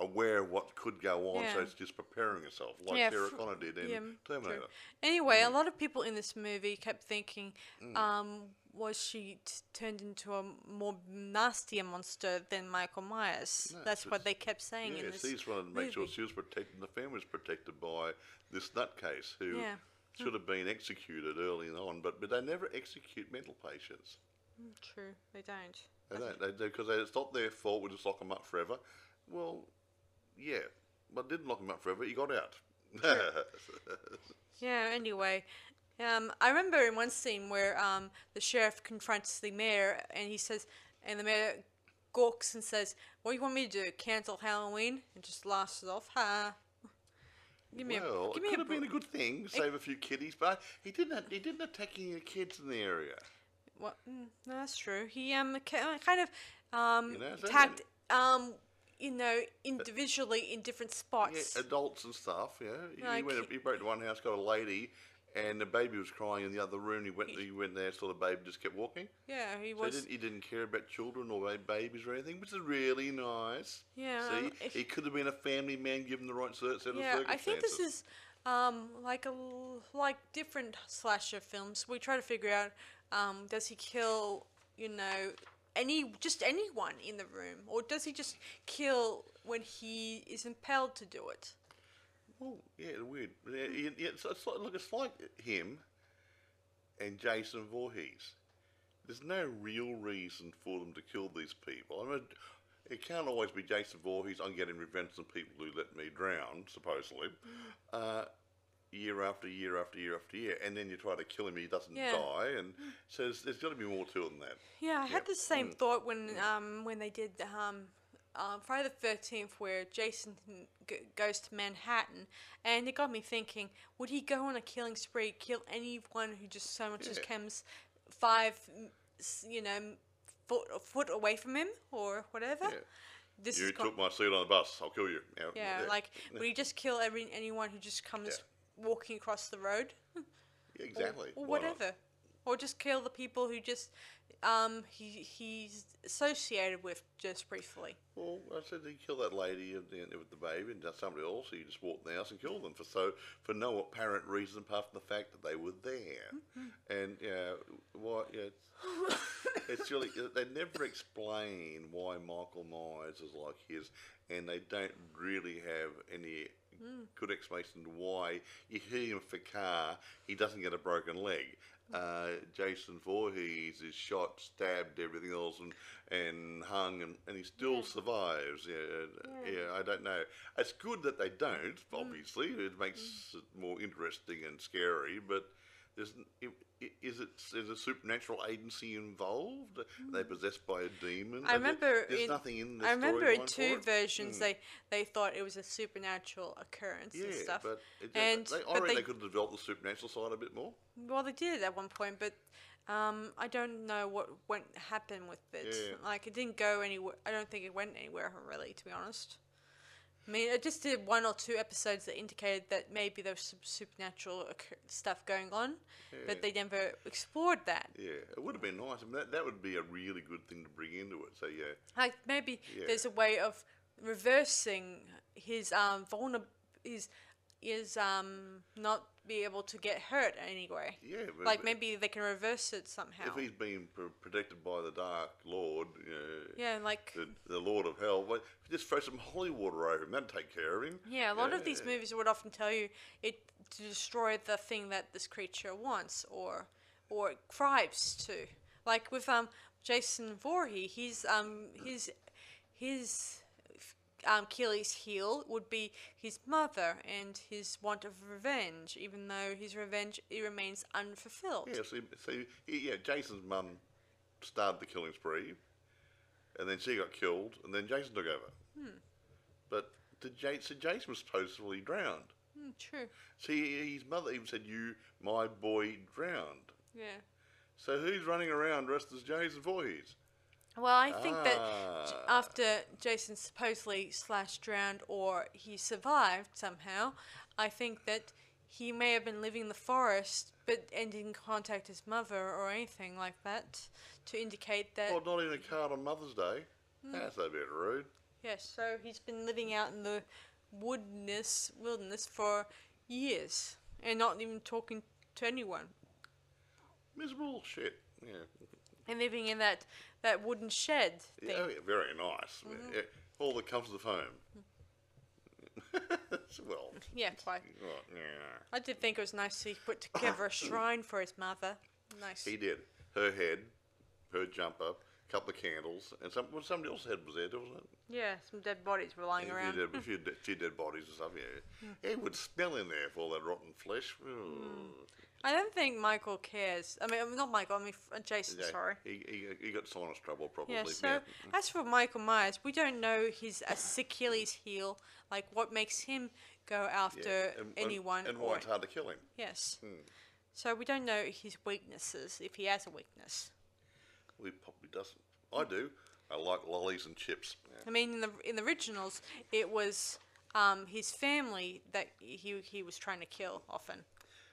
aware of what could go on, so Yeah. she's just preparing herself, like Yeah, Sarah Connor did in yeah, true. Terminator. Anyway, Mm. a lot of people in this movie kept thinking, um, was she t- turned into a more nastier monster than Michael Myers? No, That's what they kept saying in Yeah, this she's wanted to make sure she was protected, and the family was protected by this nutcase who Yeah. should have been executed early on, but but they never execute mental patients. Mm, true, they don't. They don't. They do because it's not their fault. We just lock them up forever. Well, yeah, but didn't lock them up forever. He got out. Yeah, anyway. Um, I remember in one scene where um, the sheriff confronts the mayor and he says, and the mayor gawks and says, What do you want me to do? Cancel Halloween? And just laughs it off. Ha. Give me well, a, give it me could a, have been a good thing, save a few kiddies, but he didn't. He didn't attack any kids in the area. What? Mm, no, that's true. He um kind of um You know, attacked um you know individually in different spots. Yeah, adults and stuff. Yeah, he, Like- went. He broke to one house, got a lady, and the baby was crying in the other room. He went. He went there, saw the baby, just kept walking. yeah, he So he was. didn't, he didn't care about children or babies or anything, which is really nice. Yeah, See, um, if- he could have been a family man given the right set, set of Yeah, circumstances. I think this is um like a like different slasher films. We try to figure out um does he kill you know any just anyone in the room or does he just kill when he is impelled to do it? Oh, yeah, weird. Yeah, it's, it's like, look, it's like him and Jason Voorhees. There's no real reason for them to kill these people. I mean, it can't always be Jason Voorhees. I'm getting revenge on people who let me drown, supposedly. Uh, year after year after year after year, and then you try to kill him, he doesn't Yeah. die, and so there's, there's got to be more to it than that. Yeah, I had the same thought when um when they did um um, Friday the Thirteenth, where Jason g- goes to Manhattan, and it got me thinking: Would he go on a killing spree, kill anyone who just so much as comes five, you know, foot foot away from him or whatever? Yeah. This You took my seat on the bus. I'll kill you. Yeah, yeah, like would he just kill every anyone who just comes walking across the road? Exactly. or not? whatever, or just kill the people who just um he he's associated with just briefly. Well, I said he killed that lady and, and with the baby and somebody else. He just walked in the house and killed them for so for no apparent reason apart from the fact that they were there. Mm-hmm. And yeah, why? Yeah, it's, it's really uh, they never explain why Michael Myers is like his, and they don't really have any mm. good explanation to why you hit him for car, he doesn't get a broken leg. Uh, Jason Voorhees is shot, stabbed, everything else, and, and hung, and, and he still Yeah. survives. Yeah, uh, yeah, Yeah. I don't know. It's good that they don't. Mm. Obviously, it makes mm. it more interesting and scary. But there's, n- i- i- is it is a supernatural agency involved? Are they possessed by a demon? I there- remember there's in- nothing in the I remember in two versions Mm. they they thought it was a supernatural occurrence Yeah, and stuff. but it, And- they, I reckon they- they could have developed the supernatural side a bit more. Well, they did at one point, but um, I don't know what went happened with it. Yeah. Like it didn't go anywhere. I don't think it went anywhere really, to be honest. I mean, it just did one or two episodes that indicated that maybe there was some supernatural occur- stuff going on, Yeah. but they never explored that. Yeah, it would have been nice. I mean, that, that would be a really good thing to bring into it. So yeah, Like maybe Yeah. there's a way of reversing his um vulner his is um not be able to get hurt anyway. yeah. but- Like maybe they can reverse it somehow. if he's being pr- protected by the Dark Lord, you know, Yeah, like the, the Lord of Hell, well, just throw some holy water over him. That'd take care of him. yeah, a lot of these movies would often tell you it to destroy the thing that this creature wants or or thrives to. Like with um Jason Voorhees, his um his his um, heel would be his mother and his want of revenge, even though his revenge it remains unfulfilled. Yeah, so, so he- yeah, Jason's mum started the killing spree, and then she got killed, and then Jason took over. But did Jason, so Jason was supposedly drowned. Hmm, true. See, his mother even said, "You, my boy, drowned." Yeah. So who's running around dressed as Jason Voorhees? Well, I think that j- Ah. after Jason supposedly slash drowned or he survived somehow, I think that he may have been living in the forest but ending contact his mother or anything like that to indicate that Well, not even a card on Mother's Day. That's a bit rude. yes, so he's been living out in the woodness wilderness for years and not even talking to anyone Miserable shit. Yeah. And living in that that wooden shed thing. Yeah, yeah, very nice. Mm-hmm. Yeah, all the comforts of home. well, Yeah, quite. well, yeah. I did think it was nice he put together a shrine for his mother. Nice. He did. Her head, her jumper, a couple of candles, and some well, somebody else's head was there, wasn't it? Yeah, some dead bodies were lying A around. few dead, a few, de- few dead bodies and stuff. Yeah, hmm. it would smell in there for all that rotten flesh. Ooh. I don't think Michael cares. I mean, not Michael. I mean uh, Jason. Yeah, Sorry. He, he, he got sinus trouble probably. Yeah. So as for Michael Myers, we don't know his Achilles heel. Like what makes him go after and- and- anyone. And, or, why it's hard to kill him. yes. So we don't know his weaknesses if he has a weakness. He probably doesn't. I do. I like lollies and chips. Yeah. I mean, in the in the originals, it was um, his family that he he was trying to kill often.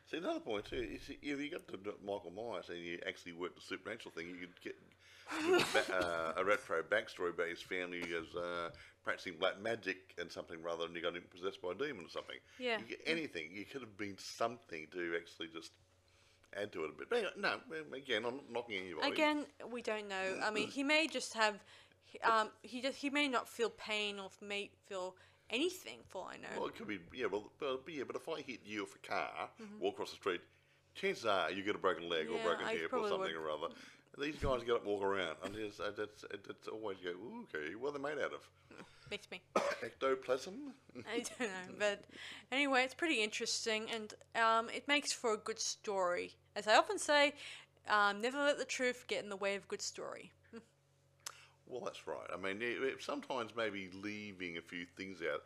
See, another point too is if you got to Michael Myers and you actually work the supernatural thing, you could get you could ba- uh, a retro backstory about his family as uh, practicing black magic and something rather than you got him possessed by a demon or something. Yeah. You get anything. You could have been something to actually just add to it a bit. But anyway, no, again, I'm not knocking anybody. Again, we don't know. I mean, he may just have, um, he just, he may not feel pain or may feel anything. For all I know. Well, it could be, yeah, well, but, yeah, but if I hit you with a car, Mm-hmm. walk across the street, chances are you get a broken leg or broken I hip or something would. or other. These guys get up and walk around, and it's, uh, that's, it's always go, Ooh, okay, what are they made out of? Makes me. Ectoplasm? I don't know, but anyway, it's pretty interesting, and um, it makes for a good story. As I often say, um, never let the truth get in the way of a good story. Well, that's right. I mean, it, it- sometimes maybe leaving a few things out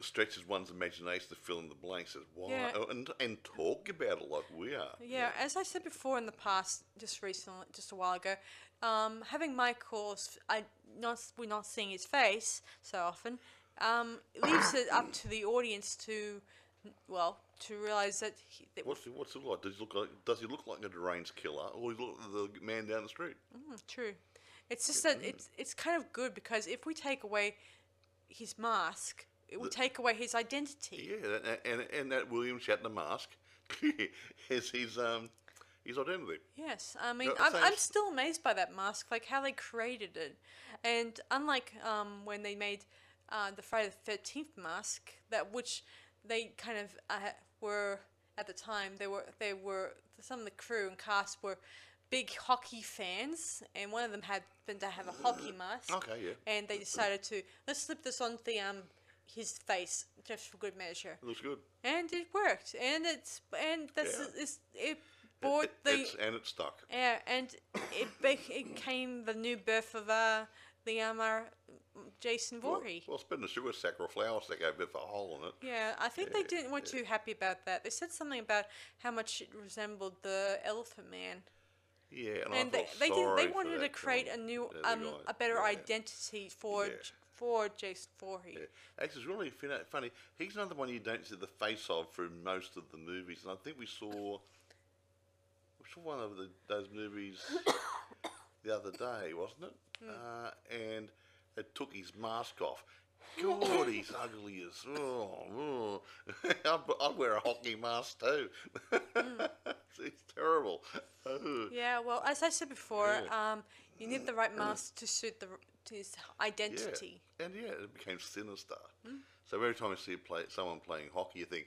stretches one's imagination to fill in the blanks. As why Yeah. and and talk about it like we are. Yeah, as I said before in the past, just recently, just a while ago, um, having Michael's, I not we're not seeing his face so often, um, leaves it up to the audience to, well, to realize that, he, that What's he, what's he like? Does he look like Does he look like a deranged killer, or does he look like the man down the street? Mm, true. It's just that it's it's kind of good because if we take away his mask, it would take away his identity. Yeah, and and, and that William Shatner mask is his um his identity. Yes, I mean, No, I'm, so I'm still amazed by that mask, like how they created it. And unlike um, when they made uh, the Friday the 13th mask, that which they kind of uh, were at the time, they were they were some of the crew and cast were big hockey fans, and one of them happened to have a hockey mask. Okay, yeah. And they decided to let's slip this on the um his face just for good measure, It looks good. and it worked. And it's and that's Yeah. it's, it bought It- the it's, and it stuck. yeah, and it bec- it became the new birth of uh, the um, uh, Jason Voorhees. Well, it's been a sugar sack or a flour sack out with a hole in it. yeah, I think they didn't weren't too happy about that. They said something about how much it resembled the Elephant Man, Yeah, and, and I they they did, they wanted to create guy. a new um guy. a better Yeah. identity for Yeah. For Jason Voorhees. Yeah. Actually, it's really fin- funny. He's another one you don't see the face of through most of the movies, and I think we saw, we saw one of the, those movies the other day, wasn't it? Hmm. Uh, and they took his mask off. God, he's ugly as oh. oh. I'd, I'd wear a hockey mask too. It's terrible. Yeah, well, as I said before, Yeah. um, you need the right mask to suit the to his identity. Yeah. And yeah, it became sinister. So every time you see play, someone playing hockey, you think,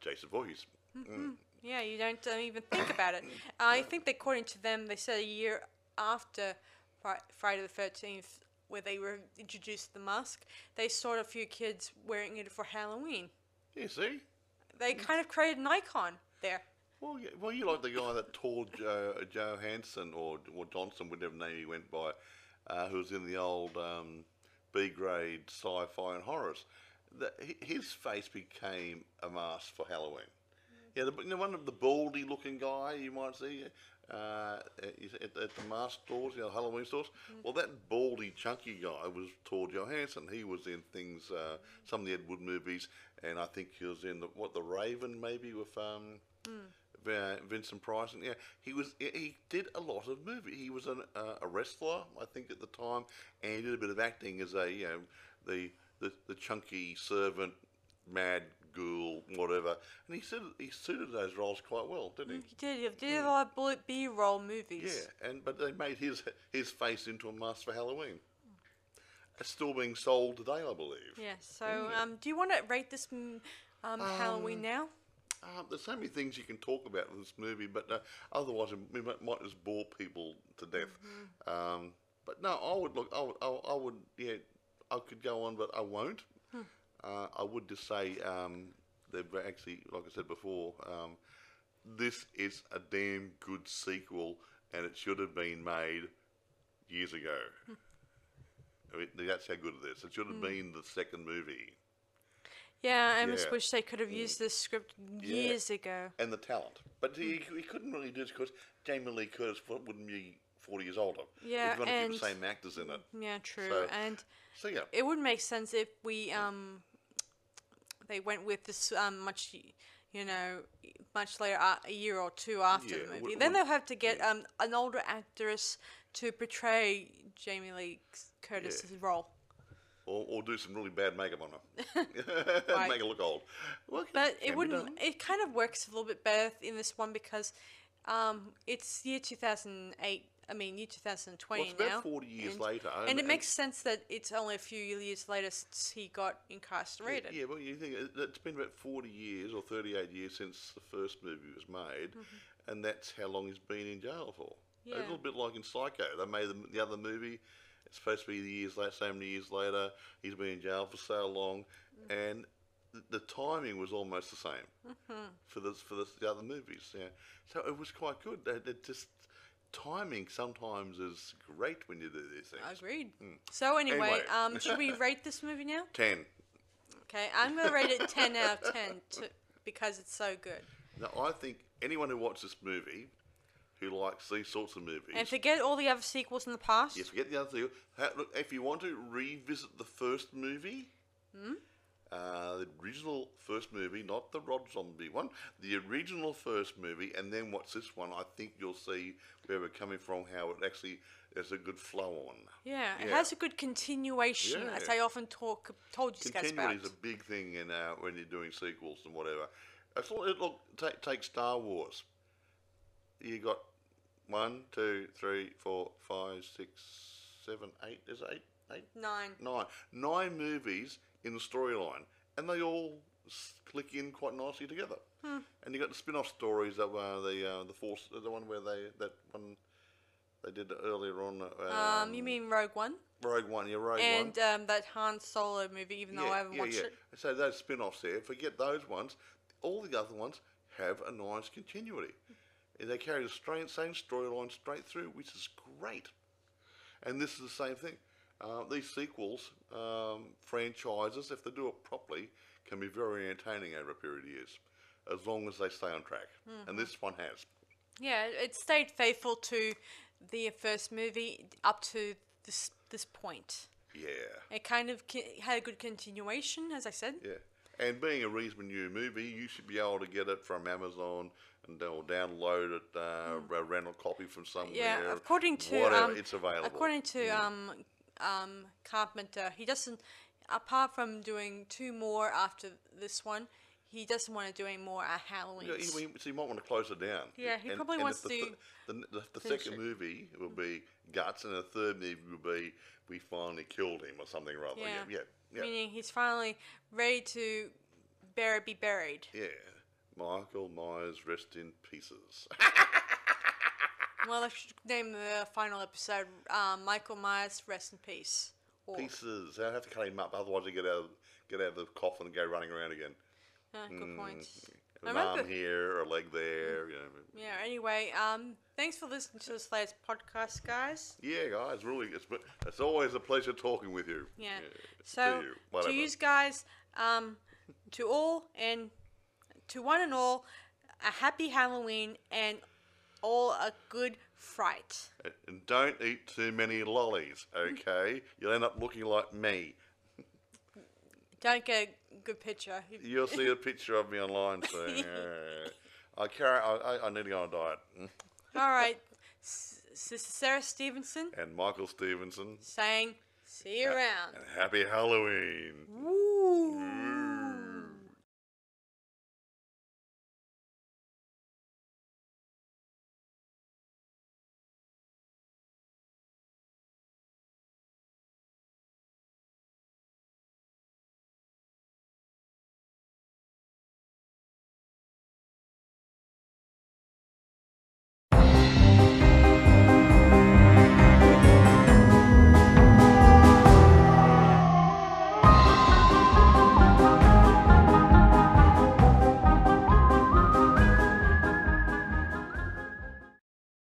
Jason Voorhees. Mm. Yeah, you don't um, even think about it. I think that according to them, they said a year after Fri- Friday the Thirteenth, where they were introduced the mask, they saw a few kids wearing it for Halloween. You see? They kind of created an icon there. Well, yeah, well, you like the guy that tall Joe, Joe Hansen or or Johnson, whatever name he went by, uh, who was in the old um, B grade sci-fi and horrors. The, his face became a mask for Halloween. Yeah, the, you know, one of the baldy looking guy you might see uh, at, at the mask stores, you know, Halloween stores. Well, that baldy, chunky guy was Tor Johansson. He was in things, uh, some of the Ed Wood movies, and I think he was in the, what the Raven maybe with um, Vin- Vincent Price. And yeah, he was. He he did a lot of movie. He was an, uh, a wrestler, I think, at the time, and he did a bit of acting as a you know the the, the chunky servant, mad ghoul, whatever. And he suited he suited those roles quite well, didn't he? He did. He did a lot of bullet B-roll movies. Yeah, and but they made his his face into a mask for Halloween. It's still being sold today, I believe. Yeah. So, um, do you want to rate this mm, um, Halloween now? Um, there's so many things you can talk about in this movie, but uh, otherwise we might, might just bore people to death. Um, but no, I would look. I would. I, I would. Yeah, I could go on, but I won't. Uh, I would just say um, they've actually, like I said before, um, this is a damn good sequel, and it should have been made years ago. I mean, that's how good it is. It should have been the second movie. Yeah, I just Yeah. wish they could have used this script years ago. and the talent. But he, he couldn't really do it because Jamie Lee Curtis wo- wouldn't be 40 years older. Yeah, If you want to and- keep the same actors in it. Yeah, true. So- and So, yeah. it would make sense if we um they went with this um much you know much later uh, a year or two after Yeah, the would- movie. then would- they'll have to get um an older actress to portray Jamie Lee Curtis's role. Or, or do some really bad makeup on her. Right. Make her look old. Well, But it wouldn't. It kind of works a little bit better in this one because um it's year two thousand eight. I mean, year 2020 Well, it's about now. 40 years and, later, And, and- it makes sense that it's only a few years later since he got incarcerated. Yeah, well, you think it- it's been about 40 years or 38 years since the first movie was made, and that's how long he's been in jail for. A Mm-hmm. Little bit like in Psycho. They made the, the other movie. It's supposed to be the years later, so many years later. He's been in jail for so long, Mm. and the, the timing was almost the same Mm-hmm. for the for the, the other movies. Yeah, so it was quite good. It, it just timing sometimes is great when you do these things. Agreed. So anyway. Anyway. um, should we rate this movie now? Ten. Okay, I'm gonna rate it 10 out of 10 to, because it's so good. Now, I think anyone who watches this movie, who likes these sorts of movies, And forget all the other sequels in the past. yes, forget the other. Ha- Look, if you want to revisit the first movie, Hmm? uh, the original first movie, not the Rob Zombie one, the original first movie, and then watch this one, I think you'll see where we're coming from, how it actually there's a good flow on. Yeah, it has a good continuation, as Yeah. I often talk told you guys about. Continuity is a big thing in uh, when you're doing sequels and whatever. It's, look, take, take Star Wars. You got one, two, three, four, five, six, seven, eight. Is it eight? Eight? Nine. Nine. Nine movies in the storyline, and they all s- click in quite nicely together. Hmm. And you got the spin-off stories that were the uh, the force, the one where they that one they did earlier on. Uh, Um, you mean Rogue One? Rogue One? Yeah, Rogue One. And um, that Han Solo movie, even though I haven't watched it. So those spin-offs there, forget those ones. All the other ones have a nice continuity. And they carry the straight, same storyline straight through, which is great. And this is the same thing. Uh, these sequels, um, franchises, if they do it properly, can be very entertaining over a period of years, as long as they stay on track. Mm-hmm. And this one has. Yeah, it stayed faithful to the first movie up to this this point. Yeah. It kind of had a good continuation, as I said. Yeah. And being a reasonably new movie, you should be able to get it from Amazon and they'll download it, uh, a rental copy from somewhere. Yeah, according to whatever, um, it's available. according to um, um, Carpenter, he doesn't. Apart from doing two more after this one, he doesn't want to do any more at Halloween. Yeah, he, he- so you might want to close it down. Yeah, he probably if wants the, to th- The, the, the second it. movie will be Guts, and the third movie will be We Finally Killed Him, or something or other. Yeah, Yeah. yeah, yeah. Meaning he's finally ready to bury, be buried. yeah. Michael Myers, rest in pieces. Well, I should name the final episode um, Michael Myers, rest in peace. Or, pieces. I have to cut him up, otherwise he get out, of, get out of the coffin and go running around again. Uh, good point. An arm here, a leg there. You know. Yeah. Anyway, um, thanks for listening to this latest podcast, guys. Yeah, guys, really, it's it's always a pleasure talking with you. Yeah. to So you, to you guys, um, to all and to one and all, a happy Halloween and all a good fright. And don't eat too many lollies, okay? You'll end up looking like me. Don't get a good picture. You'll see a picture of me online soon. Yeah. I carry. I, I, need to go on a diet. All right, Sister Sarah Stevenson And Michael Stevenson. saying, "See you around." And happy Halloween. Woo.